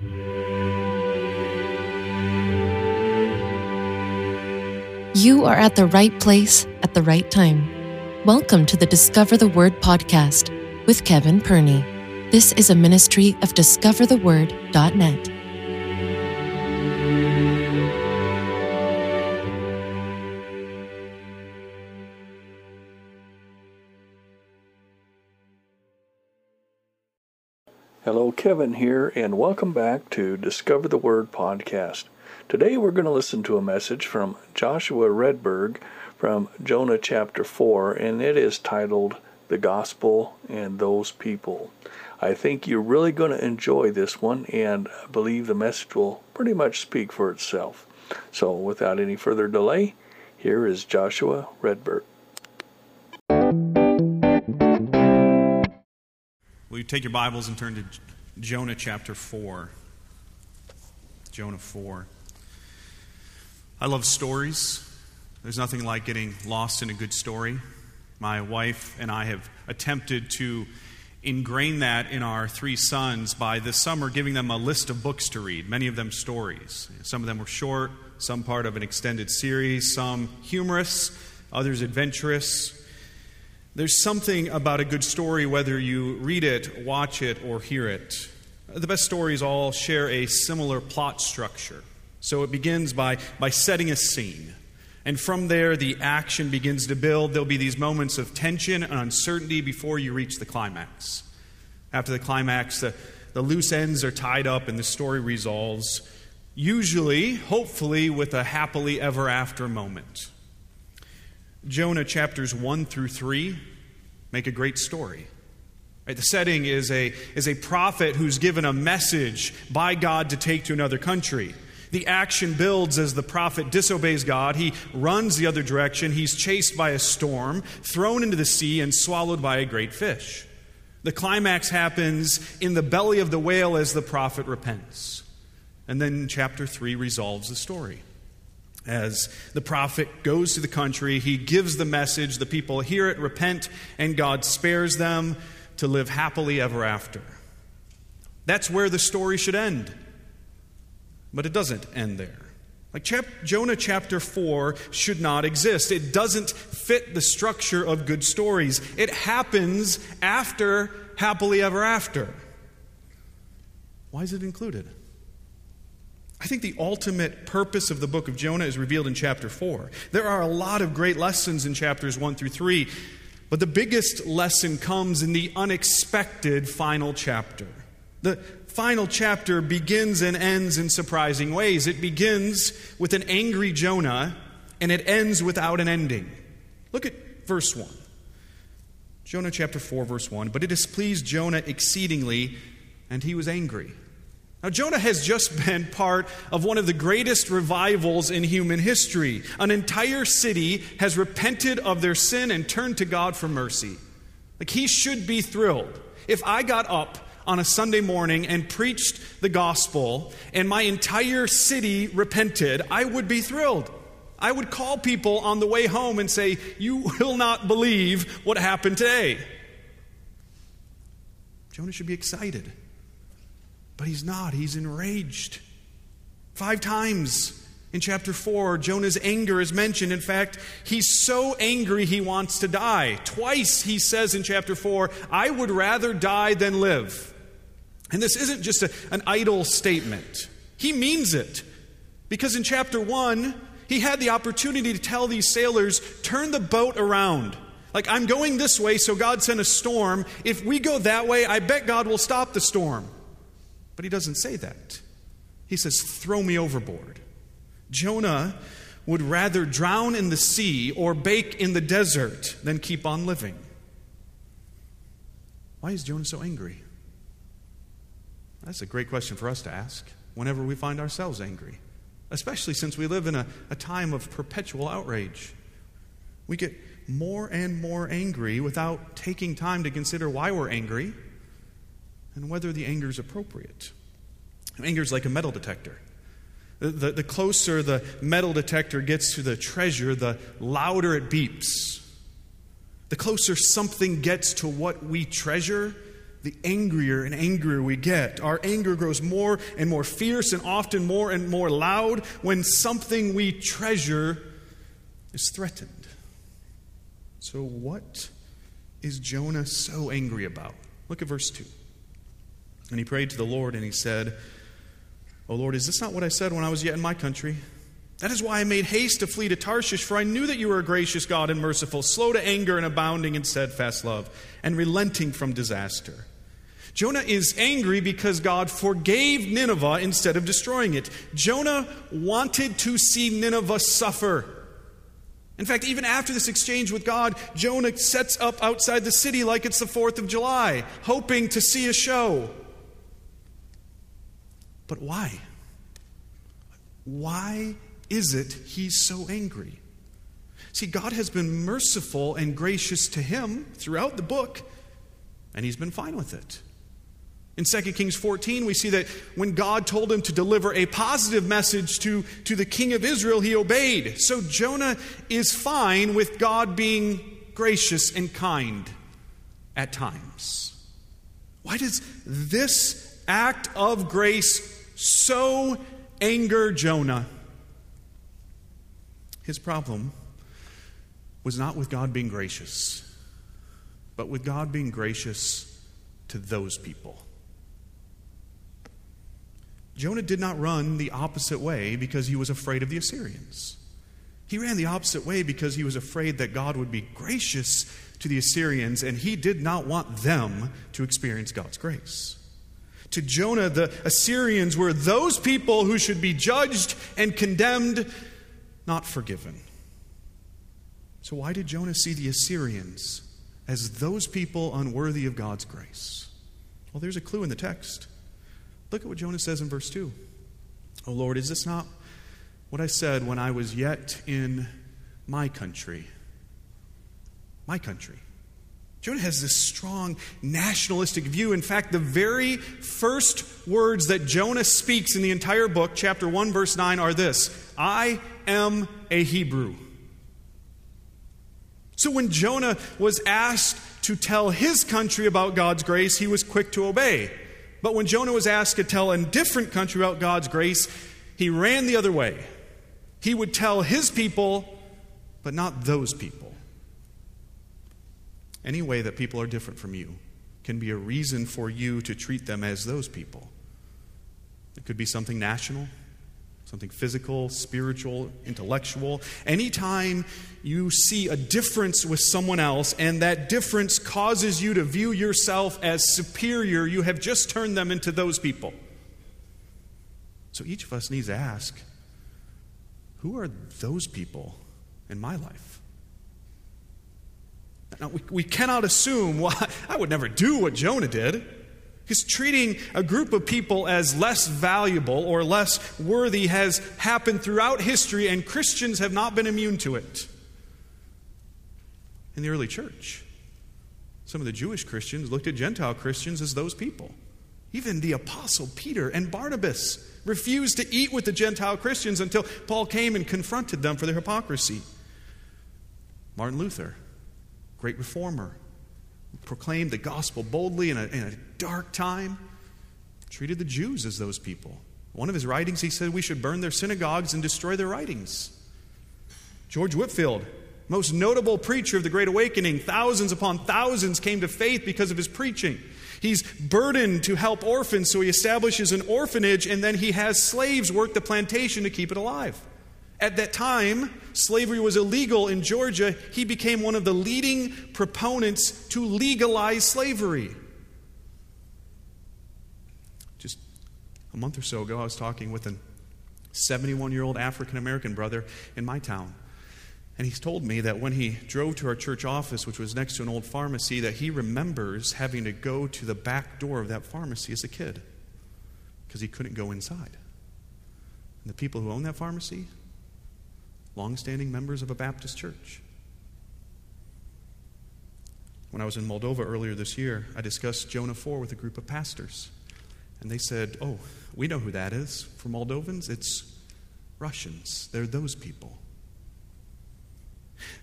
You are at the right place at the right time. Welcome to the Discover the Word podcast with Kevin Perney. This is a ministry of discovertheword.net. Kevin here, and welcome back to Discover the Word podcast. Today we're going to listen to a message from Joshua Redberg from Jonah chapter 4, and it is titled The Gospel and Those People. I think you're really going to enjoy this one, and I believe the message will pretty much speak for itself. So, without any further delay, here is Joshua Redberg. Will you take your Bibles and turn to Jonah chapter 4? Jonah 4. I love stories. There's nothing like getting lost in a good story. My wife and I have attempted to ingrain that in our three sons by this summer giving them a list of books to read, many of them stories. Some of them were short, some part of an extended series, some humorous, others adventurous. There's something about a good story, whether you read it, watch it, or hear it. The best stories all share a similar plot structure. So it begins by, by setting a scene. And from there, the action begins to build. There'll be these moments of tension and uncertainty before you reach the climax. After the climax, the, the loose ends are tied up and the story resolves, usually, hopefully, with a happily ever after moment. Jonah chapters 1 through 3 make a great story. Right, the setting is a, is a prophet who's given a message by God to take to another country. The action builds as the prophet disobeys God. He runs the other direction. He's chased by a storm, thrown into the sea, and swallowed by a great fish. The climax happens in the belly of the whale as the prophet repents. And then chapter 3 resolves the story. As the prophet goes to the country, he gives the message, the people hear it, repent, and God spares them to live happily ever after. That's where the story should end. But it doesn't end there. Like chap- Jonah chapter 4 should not exist. It doesn't fit the structure of good stories. It happens after happily ever after. Why is it included? I think the ultimate purpose of the book of Jonah is revealed in chapter 4. There are a lot of great lessons in chapters 1 through 3, but the biggest lesson comes in the unexpected final chapter. The final chapter begins and ends in surprising ways. It begins with an angry Jonah, and it ends without an ending. Look at verse 1. Jonah chapter 4, verse 1. But it displeased Jonah exceedingly, and he was angry. Now, Jonah has just been part of one of the greatest revivals in human history. An entire city has repented of their sin and turned to God for mercy. Like, he should be thrilled. If I got up on a Sunday morning and preached the gospel and my entire city repented, I would be thrilled. I would call people on the way home and say, You will not believe what happened today. Jonah should be excited. But he's not. He's enraged. Five times in chapter 4, Jonah's anger is mentioned. In fact, he's so angry he wants to die. Twice he says in chapter 4, I would rather die than live. And this isn't just a, an idle statement, he means it. Because in chapter 1, he had the opportunity to tell these sailors, turn the boat around. Like, I'm going this way, so God sent a storm. If we go that way, I bet God will stop the storm. But he doesn't say that. He says, Throw me overboard. Jonah would rather drown in the sea or bake in the desert than keep on living. Why is Jonah so angry? That's a great question for us to ask whenever we find ourselves angry, especially since we live in a, a time of perpetual outrage. We get more and more angry without taking time to consider why we're angry and whether the anger is appropriate. Anger is like a metal detector. The, the, the, closer the metal detector gets to the treasure, the louder it beeps. The closer something gets to what we treasure, the angrier and angrier we get. Our anger grows more and more fierce and often more and more loud when something we treasure is threatened. So, what is Jonah so angry about? Look at verse 2. And he prayed to the Lord and he said, O Lord, is this not what I said when I was yet in my country? That is why I made haste to flee to Tarshish, for I knew that you were a gracious God and merciful, slow to anger and abounding in steadfast love, and relenting from disaster. Jonah is angry because God forgave Nineveh instead of destroying it. Jonah wanted to see Nineveh suffer. In fact, even after this exchange with God, Jonah sets up outside the city like it's the 4th of July, hoping to see a show. But why? Why is it he's so angry? See, God has been merciful and gracious to him throughout the book, and he's been fine with it. In 2 Kings 14, we see that when God told him to deliver a positive message to, to the king of Israel, he obeyed. So Jonah is fine with God being gracious and kind at times. Why does this act of grace so anger Jonah? His problem was not with God being gracious, but with God being gracious to those people. Jonah did not run the opposite way because he was afraid of the Assyrians. He ran the opposite way because he was afraid that God would be gracious to the Assyrians and he did not want them to experience God's grace. To Jonah, the Assyrians were those people who should be judged and condemned not forgiven. So, why did Jonah see the Assyrians as those people unworthy of God's grace? Well, there's a clue in the text. Look at what Jonah says in verse 2. Oh Lord, is this not what I said when I was yet in my country? My country. Jonah has this strong nationalistic view. In fact, the very first words that Jonah speaks in the entire book, chapter 1, verse 9, are this I am a Hebrew. So when Jonah was asked to tell his country about God's grace, he was quick to obey. But when Jonah was asked to tell a different country about God's grace, he ran the other way. He would tell his people, but not those people. Any way that people are different from you can be a reason for you to treat them as those people. It could be something national, something physical, spiritual, intellectual. Anytime you see a difference with someone else and that difference causes you to view yourself as superior, you have just turned them into those people. So each of us needs to ask who are those people in my life? Now, we, we cannot assume, well, I would never do what Jonah did. Because treating a group of people as less valuable or less worthy has happened throughout history, and Christians have not been immune to it. In the early church, some of the Jewish Christians looked at Gentile Christians as those people. Even the Apostle Peter and Barnabas refused to eat with the Gentile Christians until Paul came and confronted them for their hypocrisy. Martin Luther, great reformer, proclaimed the gospel boldly in a, in a dark time, treated the Jews as those people. One of his writings, he said we should burn their synagogues and destroy their writings. George Whitefield, most notable preacher of the Great Awakening, thousands upon thousands came to faith because of his preaching. He's burdened to help orphans, so he establishes an orphanage and then he has slaves work the plantation to keep it alive. At that time, slavery was illegal in Georgia. He became one of the leading proponents to legalize slavery. Just a month or so ago, I was talking with a 71 year old African American brother in my town. And he's told me that when he drove to our church office, which was next to an old pharmacy, that he remembers having to go to the back door of that pharmacy as a kid because he couldn't go inside. And the people who own that pharmacy longstanding members of a Baptist church. When I was in Moldova earlier this year, I discussed Jonah 4 with a group of pastors. And they said, Oh, we know who that is. For Moldovans, it's Russians. They're those people.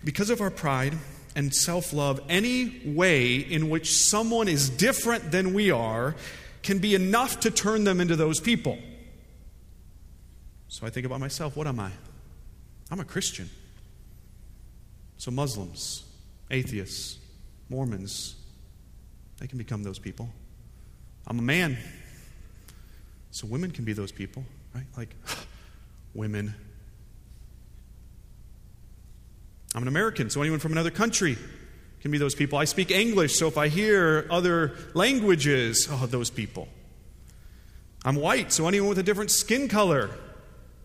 Because of our pride, and self love, any way in which someone is different than we are, can be enough to turn them into those people. So I think about myself what am I? I'm a Christian. So Muslims, atheists, Mormons, they can become those people. I'm a man. So women can be those people, right? Like, women. I'm an American, so anyone from another country can be those people. I speak English, so if I hear other languages, oh, those people. I'm white, so anyone with a different skin color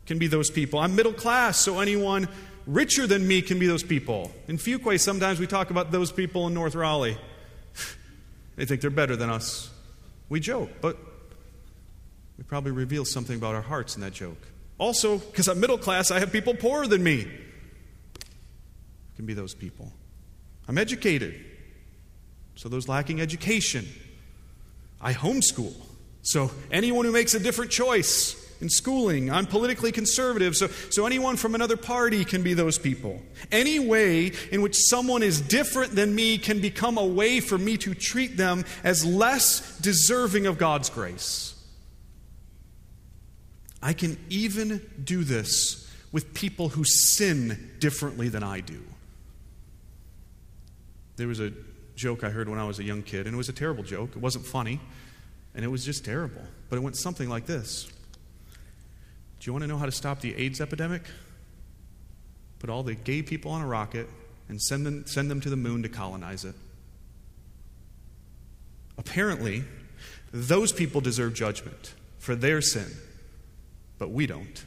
can be those people. I'm middle class, so anyone richer than me can be those people. In Fuquay, sometimes we talk about those people in North Raleigh. they think they're better than us. We joke, but we probably reveal something about our hearts in that joke. Also, because I'm middle class, I have people poorer than me. Can be those people. I'm educated, so those lacking education. I homeschool, so anyone who makes a different choice in schooling. I'm politically conservative, so, so anyone from another party can be those people. Any way in which someone is different than me can become a way for me to treat them as less deserving of God's grace. I can even do this with people who sin differently than I do. There was a joke I heard when I was a young kid, and it was a terrible joke. It wasn't funny, and it was just terrible. But it went something like this Do you want to know how to stop the AIDS epidemic? Put all the gay people on a rocket and send them, send them to the moon to colonize it. Apparently, those people deserve judgment for their sin but we don't.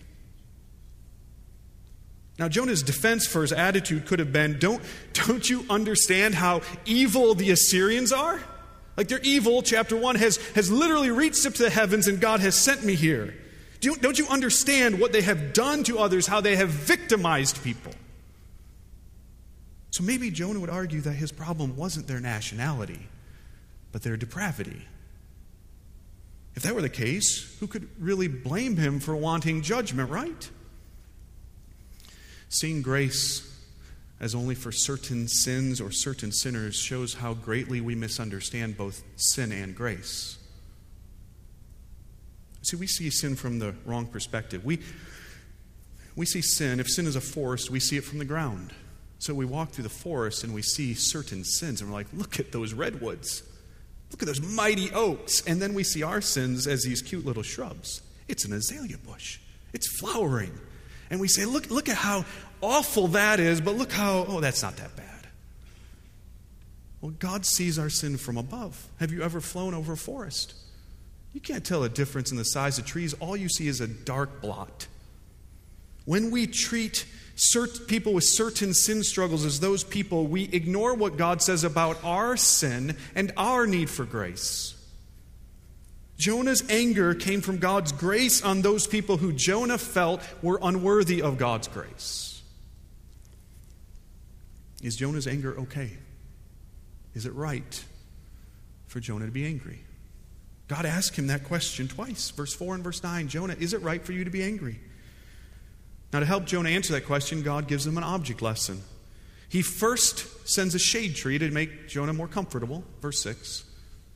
Now, Jonah's defense for his attitude could have been don't, don't you understand how evil the Assyrians are? Like they're evil, chapter 1 has, has literally reached up to the heavens and God has sent me here. Do don't you understand what they have done to others, how they have victimized people? So maybe Jonah would argue that his problem wasn't their nationality, but their depravity. If that were the case, who could really blame him for wanting judgment, right? Seeing grace as only for certain sins or certain sinners shows how greatly we misunderstand both sin and grace. See, we see sin from the wrong perspective. We, we see sin, if sin is a forest, we see it from the ground. So we walk through the forest and we see certain sins, and we're like, look at those redwoods. Look at those mighty oaks. And then we see our sins as these cute little shrubs. It's an azalea bush, it's flowering. And we say, look, look at how awful that is, but look how, oh, that's not that bad. Well, God sees our sin from above. Have you ever flown over a forest? You can't tell a difference in the size of trees. All you see is a dark blot. When we treat cert- people with certain sin struggles as those people, we ignore what God says about our sin and our need for grace. Jonah's anger came from God's grace on those people who Jonah felt were unworthy of God's grace. Is Jonah's anger okay? Is it right for Jonah to be angry? God asked him that question twice, verse 4 and verse 9. Jonah, is it right for you to be angry? Now, to help Jonah answer that question, God gives him an object lesson. He first sends a shade tree to make Jonah more comfortable, verse 6.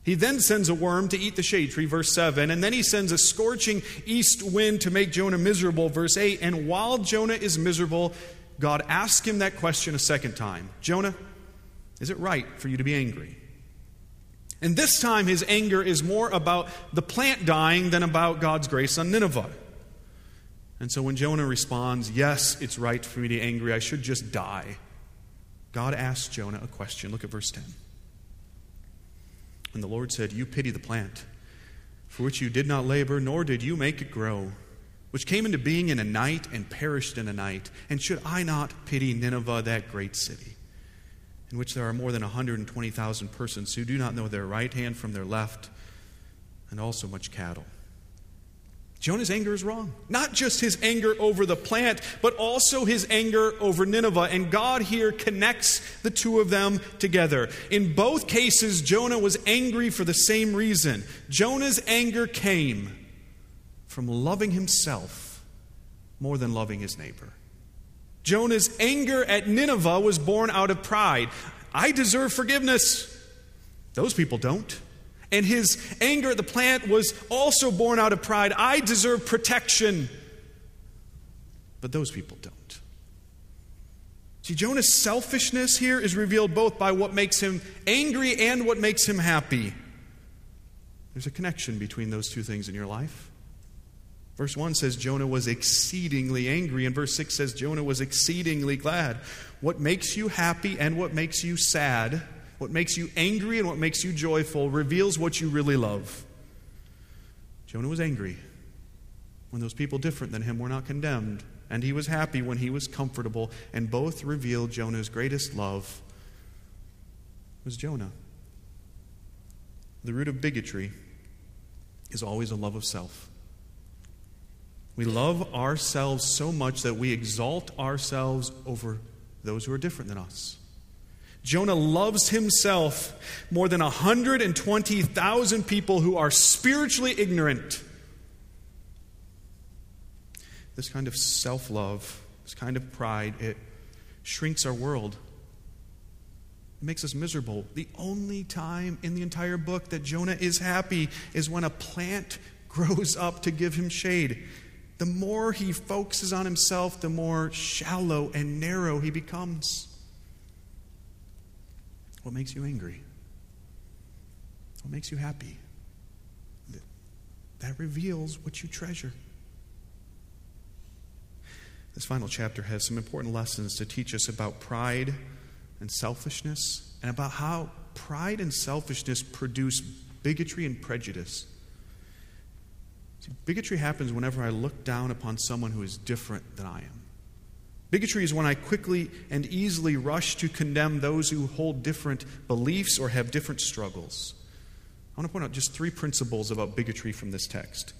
He then sends a worm to eat the shade tree, verse 7. And then he sends a scorching east wind to make Jonah miserable, verse 8. And while Jonah is miserable, God asks him that question a second time Jonah, is it right for you to be angry? And this time his anger is more about the plant dying than about God's grace on Nineveh. And so when Jonah responds, Yes, it's right for me to be angry, I should just die, God asks Jonah a question. Look at verse 10. And the Lord said, You pity the plant, for which you did not labor, nor did you make it grow, which came into being in a night and perished in a night. And should I not pity Nineveh, that great city, in which there are more than 120,000 persons who do not know their right hand from their left, and also much cattle? Jonah's anger is wrong. Not just his anger over the plant, but also his anger over Nineveh. And God here connects the two of them together. In both cases, Jonah was angry for the same reason. Jonah's anger came from loving himself more than loving his neighbor. Jonah's anger at Nineveh was born out of pride. I deserve forgiveness. Those people don't. And his anger at the plant was also born out of pride. I deserve protection. But those people don't. See, Jonah's selfishness here is revealed both by what makes him angry and what makes him happy. There's a connection between those two things in your life. Verse 1 says Jonah was exceedingly angry, and verse 6 says Jonah was exceedingly glad. What makes you happy and what makes you sad, what makes you angry and what makes you joyful, reveals what you really love. Jonah was angry when those people different than him were not condemned, and he was happy when he was comfortable, and both reveal Jonah's greatest love was Jonah. The root of bigotry is always a love of self. We love ourselves so much that we exalt ourselves over those who are different than us. Jonah loves himself more than 120,000 people who are spiritually ignorant. This kind of self love, this kind of pride, it shrinks our world. It makes us miserable. The only time in the entire book that Jonah is happy is when a plant grows up to give him shade the more he focuses on himself, the more shallow and narrow he becomes. What makes you angry? What makes you happy? That reveals what you treasure. This final chapter has some important lessons to teach us about pride and selfishness and about how pride and selfishness produce bigotry and prejudice. See, bigotry happens whenever I look down upon someone who is different than I am. Bigotry is when I quickly and easily rush to condemn those who hold different beliefs or have different struggles. I want to point out just three principles about bigotry from this text.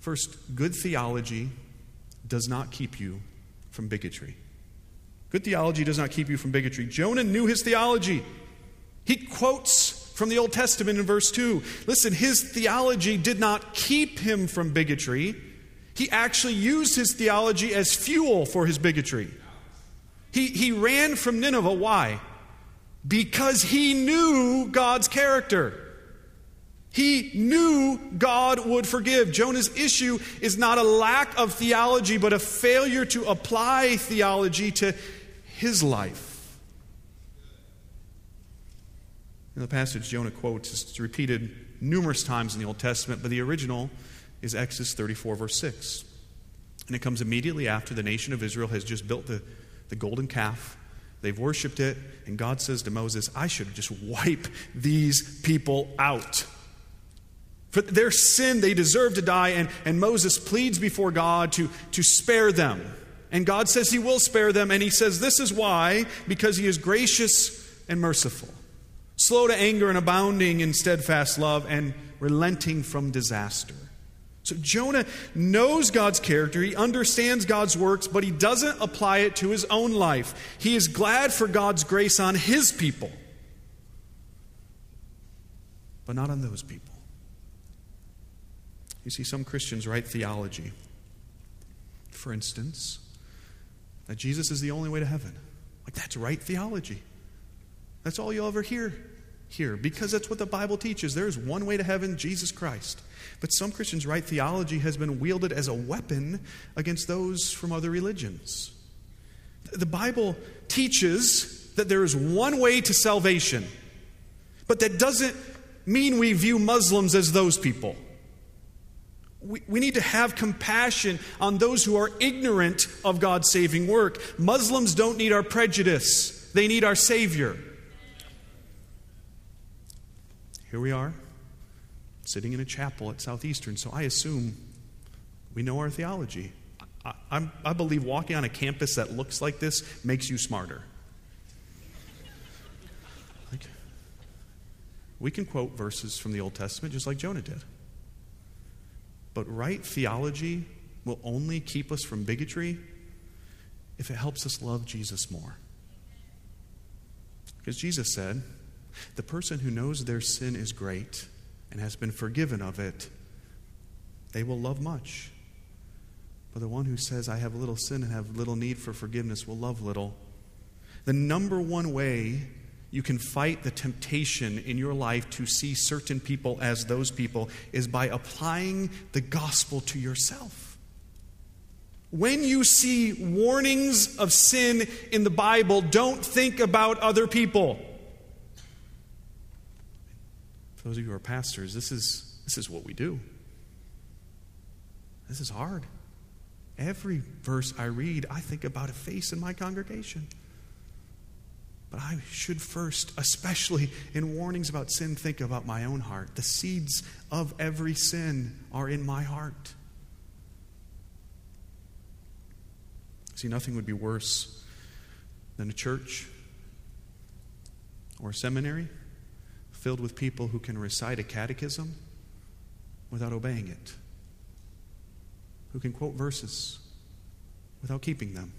First, good theology does not keep you from bigotry. Good theology does not keep you from bigotry. Jonah knew his theology. He quotes from the Old Testament in verse 2. Listen, his theology did not keep him from bigotry, he actually used his theology as fuel for his bigotry. He, he ran from Nineveh. Why? Because he knew God's character. He knew God would forgive. Jonah's issue is not a lack of theology, but a failure to apply theology to his life. In the passage Jonah quotes is repeated numerous times in the Old Testament, but the original is Exodus 34, verse 6. And it comes immediately after the nation of Israel has just built the, the golden calf. They've worshiped it, and God says to Moses, I should just wipe these people out. For their sin, they deserve to die, and, and Moses pleads before God to, to spare them. And God says he will spare them, and he says this is why, because he is gracious and merciful slow to anger and abounding in steadfast love, and relenting from disaster. So Jonah knows God's character, he understands God's works, but he doesn't apply it to his own life. He is glad for God's grace on his people, but not on those people. You see, some Christians right theology. For instance, that Jesus is the only way to heaven. Like, that's right theology. That's all you'll ever hear here because that's what the Bible teaches. There's one way to heaven, Jesus Christ. But some Christians right theology has been wielded as a weapon against those from other religions. The Bible teaches that there is one way to salvation, but that doesn't mean we view Muslims as those people. We, we need to have compassion on those who are ignorant of God's saving work. Muslims don't need our prejudice, they need our Savior. Here we are, sitting in a chapel at Southeastern, so I assume we know our theology. I, I, believe walking on a campus that looks like this makes you smarter. Like, we can quote verses from the Old Testament just like Jonah did. But right theology will only keep us from bigotry if it helps us love Jesus more. Because Jesus said, the person who knows their sin is great and has been forgiven of it, they will love much. But the one who says, I have little sin and have little need for forgiveness will love little. The number one way you can fight the temptation in your life to see certain people as those people is by applying the gospel to yourself. When you see warnings of sin in the Bible, don't think about other people. For those of you who are pastors, this is, this is what we do. This is hard. Every verse I read, I think about a face in my congregation. But I should first, especially in warnings about sin, think about my own heart. The seeds of every sin are in my heart. See, nothing would be worse than a church or a seminary filled with people who can recite a catechism without obeying it who can quote verses without keeping them.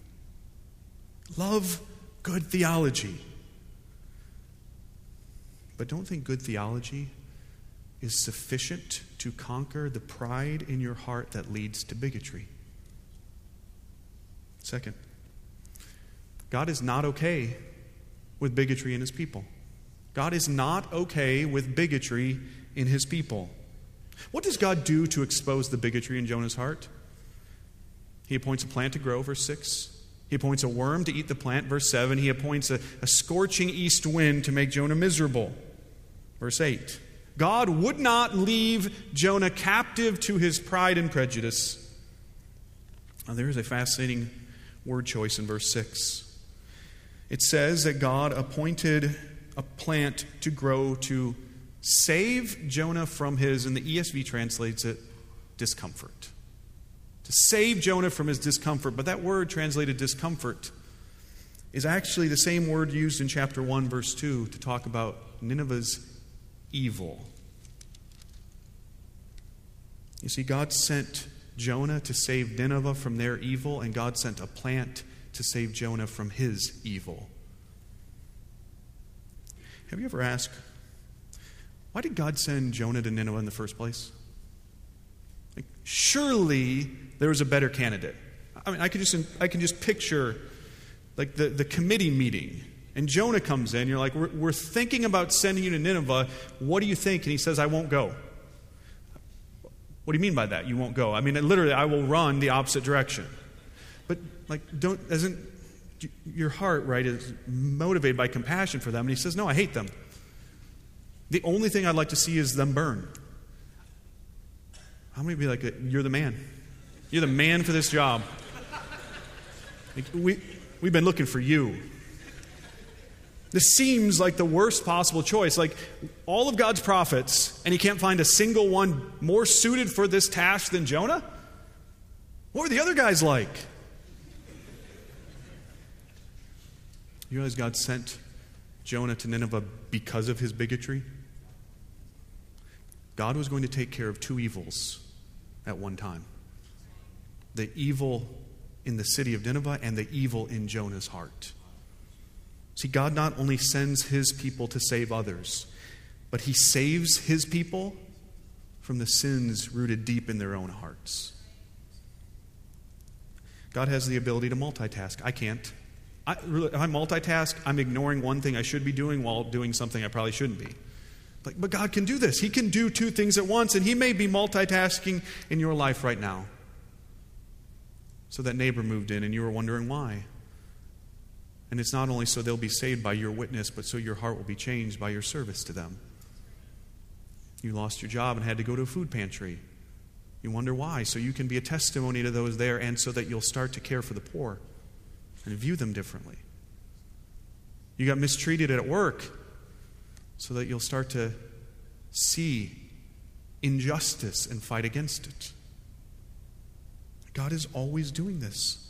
Love good theology. But don't think good theology is sufficient to conquer the pride in your heart that leads to bigotry. Second, God is not okay with bigotry in his people. God is not okay with bigotry in his people. What does God do to expose the bigotry in Jonah's heart? He appoints a plant to grow, verse 6. He appoints a worm to eat the plant, verse 7. He appoints a, a scorching east wind to make Jonah miserable, verse 8. God would not leave Jonah captive to his pride and prejudice. Now, there is a fascinating word choice in verse 6. It says that God appointed a plant to grow to save Jonah from his, and the ESV translates it, discomfort to save Jonah from his discomfort. But that word translated discomfort is actually the same word used in chapter 1, verse 2 to talk about Nineveh's evil. You see, God sent Jonah to save Nineveh from their evil, and God sent a plant to save Jonah from his evil. Have you ever asked, why did God send Jonah to Nineveh in the first place? Like, surely there was a better candidate. I mean, I can just, I can just picture like the, the committee meeting. And Jonah comes in. You're like, we're, we're thinking about sending you to Nineveh. What do you think? And he says, I won't go. What do you mean by that? You won't go. I mean, literally, I will run the opposite direction. But, like, don't, isn't your heart, right, is motivated by compassion for them? And he says, No, I hate them. The only thing I'd like to see is them burn. How many be like, uh, You're the man? You're the man for this job. We, we've been looking for you. This seems like the worst possible choice. Like all of God's prophets, and he can't find a single one more suited for this task than Jonah? What were the other guys like? You realize God sent Jonah to Nineveh because of his bigotry? God was going to take care of two evils at one time the evil in the city of Nineveh and the evil in Jonah's heart. See, God not only sends his people to save others, but he saves his people from the sins rooted deep in their own hearts. God has the ability to multitask. I can't. I, I multitask, I'm ignoring one thing I should be doing while doing something I probably shouldn't be. Like, but God can do this. He can do two things at once, and He may be multitasking in your life right now. So that neighbor moved in and you were wondering why. And it's not only so they'll be saved by your witness, but so your heart will be changed by your service to them. You lost your job and had to go to a food pantry. You wonder why, so you can be a testimony to those there and so that you'll start to care for the poor and view them differently. You got mistreated at work so that you'll start to see injustice and fight against it. God is always doing this.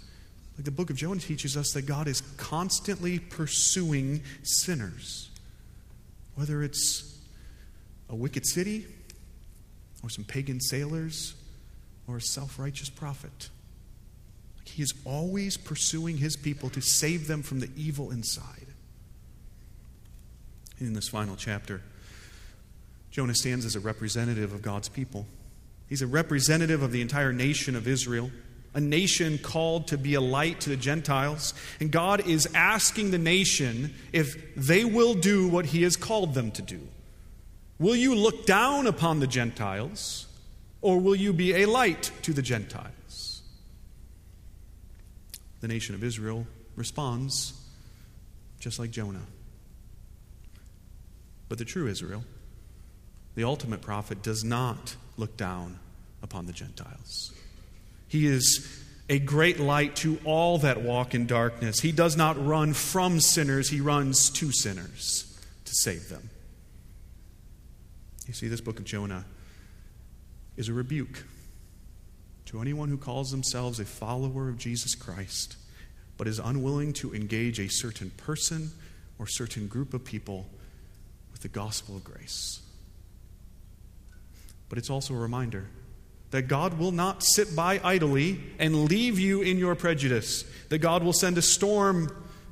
Like the book of Jonah teaches us that God is constantly pursuing sinners, whether it's a wicked city, or some pagan sailors, or a self righteous prophet. He is always pursuing his people to save them from the evil inside. In this final chapter, Jonah stands as a representative of God's people. He's a representative of the entire nation of Israel, a nation called to be a light to the Gentiles. And God is asking the nation if they will do what He has called them to do. Will you look down upon the Gentiles, or will you be a light to the Gentiles? The nation of Israel responds just like Jonah. But the true Israel, the ultimate prophet, does not look down upon the Gentiles. He is a great light to all that walk in darkness. He does not run from sinners, he runs to sinners to save them. You see, this book of Jonah is a rebuke to anyone who calls themselves a follower of Jesus Christ, but is unwilling to engage a certain person or certain group of people with the gospel of grace. But it's also a reminder that God will not sit by idly and leave you in your prejudice, that God will send a storm,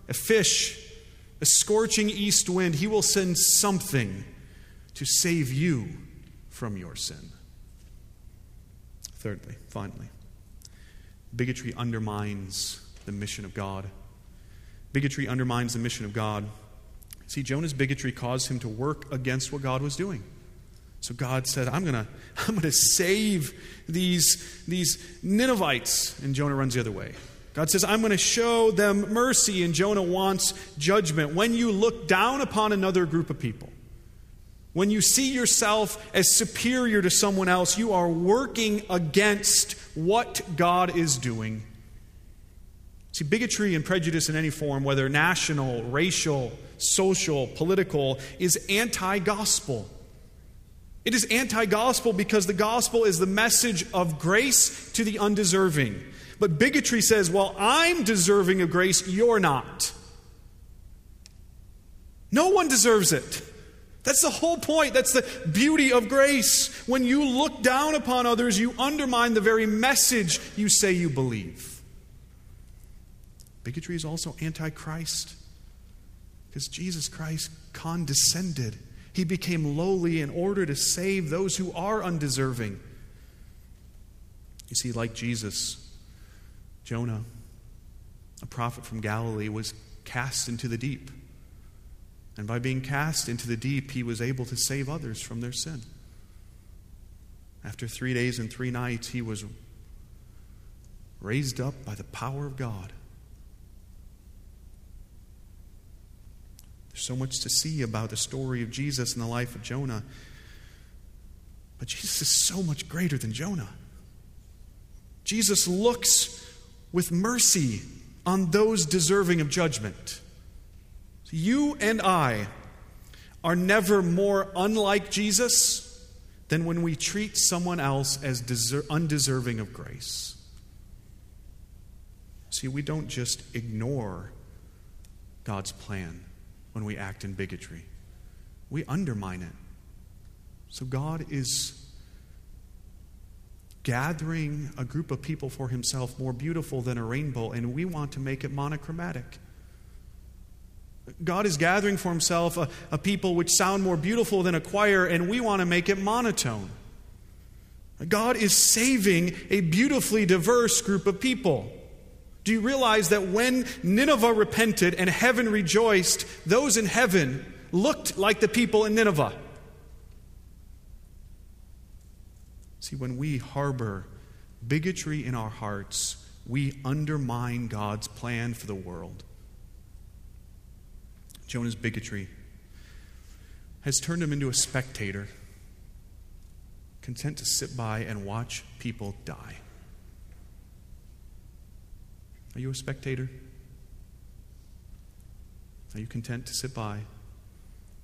a fish, a scorching east wind. He will send something to save you from your sin. Thirdly, finally, bigotry undermines the mission of God. Bigotry undermines the mission of God. See, Jonah's bigotry caused him to work against what God was doing. So God said, I'm going to I'm to save these, these Ninevites. And Jonah runs the other way. God says, I'm going to show them mercy. And Jonah wants judgment. When you look down upon another group of people, when you see yourself as superior to someone else, you are working against what God is doing. See, bigotry and prejudice in any form, whether national, racial, social, political, is anti gospel. It is anti gospel because the gospel is the message of grace to the undeserving. But bigotry says, well, I'm deserving of grace, you're not. No one deserves it. That's the whole point. That's the beauty of grace. When you look down upon others, you undermine the very message you say you believe. Bigotry is also anti Christ because Jesus Christ condescended he became lowly in order to save those who are undeserving. You see, like Jesus, Jonah, a prophet from Galilee, was cast into the deep. And by being cast into the deep, he was able to save others from their sin. After three days and three nights, he was raised up by the power of God. There's so much to see about the story of Jesus and the life of Jonah. But Jesus is so much greater than Jonah. Jesus looks with mercy on those deserving of judgment. You and I are never more unlike Jesus than when we treat someone else as deser- undeserving of grace. See, we don't just ignore God's plan when we act in bigotry. We undermine it. So God is gathering a group of people for himself more beautiful than a rainbow, and we want to make it monochromatic. God is gathering for himself a, a, people which sound more beautiful than a choir, and we want to make it monotone. God is saving a beautifully diverse group of people. Do you realize that when Nineveh repented and heaven rejoiced, those in heaven looked like the people in Nineveh? See, when we harbor bigotry in our hearts, we undermine God's plan for the world. Jonah's bigotry has turned him into a spectator, content to sit by and watch people die. Are you a spectator? Are you content to sit by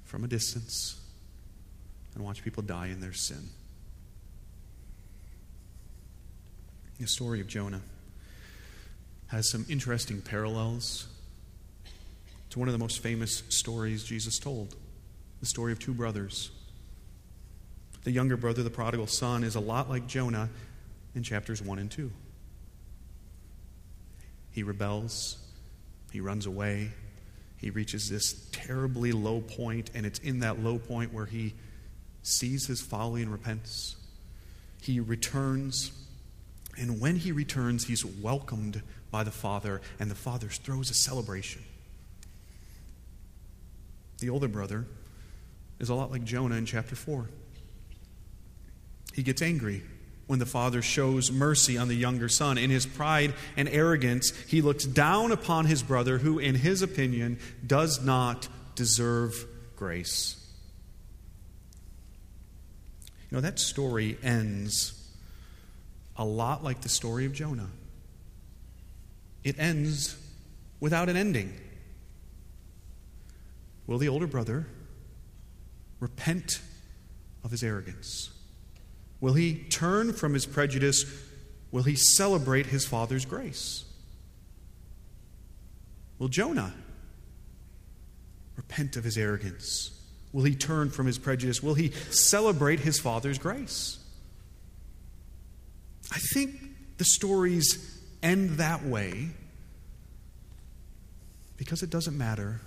from a distance and watch people die in their sin? The story of Jonah has some interesting parallels to one of the most famous stories Jesus told the story of two brothers. The younger brother, the prodigal son, is a lot like Jonah in chapters 1 and 2. He rebels, he runs away, he reaches this terribly low point, and it's in that low point where he sees his folly and repents. He returns And when he returns, he's welcomed by the Father, and the Father throws a celebration. The older brother is a lot like Jonah in chapter 4. He gets angry when the father shows mercy on the younger son. In his pride and arrogance, he looks down upon his brother, who, in his opinion, does not deserve grace. You know, that story ends a lot like the story of Jonah. It ends without an ending. Will the older brother repent of his arrogance? Will he turn from his prejudice? Will he celebrate his father's grace? Will Jonah repent of his arrogance? Will he turn from his prejudice? Will he celebrate his father's grace? I think the stories end that way because it doesn't matter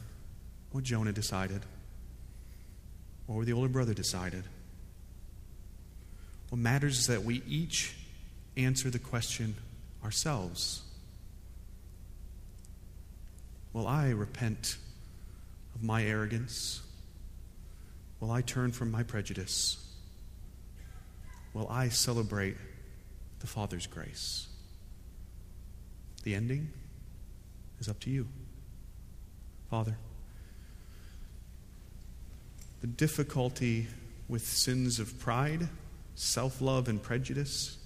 what Jonah decided or what the older brother decided. What matters is that we each answer the question ourselves Will I repent of my arrogance? Will I turn from my prejudice? Will I celebrate the Father's grace? The ending is up to you. Father, the difficulty with sins of pride, self love, and prejudice,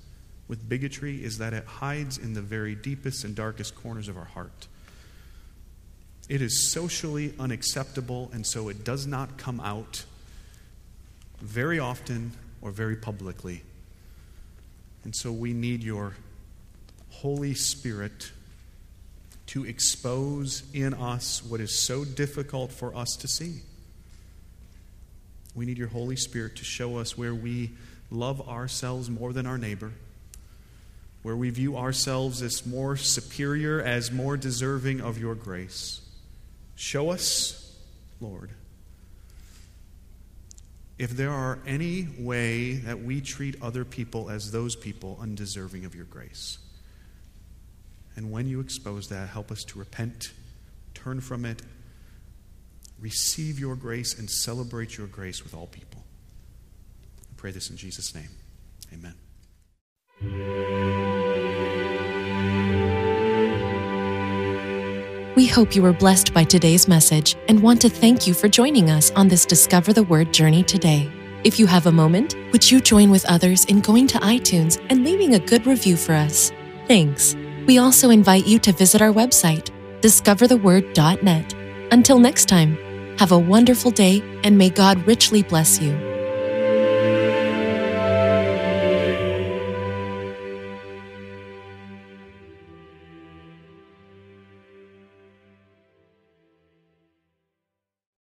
with bigotry, is that it hides in the very deepest and darkest corners of our heart. It is socially unacceptable, and so it does not come out very often or very publicly. And so we need your Holy Spirit to expose in us what is so difficult for us to see. We need your Holy Spirit to show us where we love ourselves more than our neighbor, where we view ourselves as more superior, as more deserving of your grace. Show us, Lord, if there are any way that we treat other people as those people undeserving of your grace. And when you expose that, help us to repent, turn from it, receive your grace, and celebrate your grace with all people. I pray this in Jesus' name. Amen. We hope you were blessed by today's message and want to thank you for joining us on this Discover the Word journey today. If you have a moment, would you join with others in going to iTunes and leaving a good review for us? Thanks. We also invite you to visit our website, discovertheword.net. Until next time, have a wonderful day and may God richly bless you.